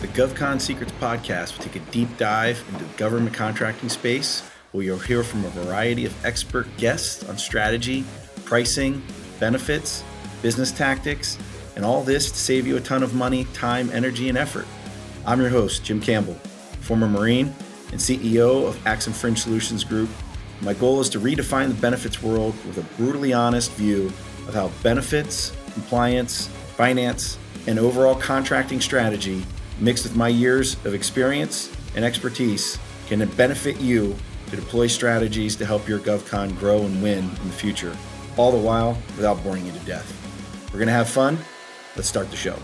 The GovCon Secrets podcast will take a deep dive into the government contracting space, where you'll hear from a variety of expert guests on strategy, pricing, benefits, business tactics, and all this to save you a ton of money, time, energy, and effort. I'm your host, Jim Campbell, former Marine and CEO of Axon Fringe Solutions Group. My goal is to redefine the benefits world with a brutally honest view of how benefits, compliance, finance, and overall contracting strategy, mixed with my years of experience and expertise, can benefit you to deploy strategies to help your GovCon grow and win in the future, all the while without boring you to death. We're going to have fun. Let's start the show.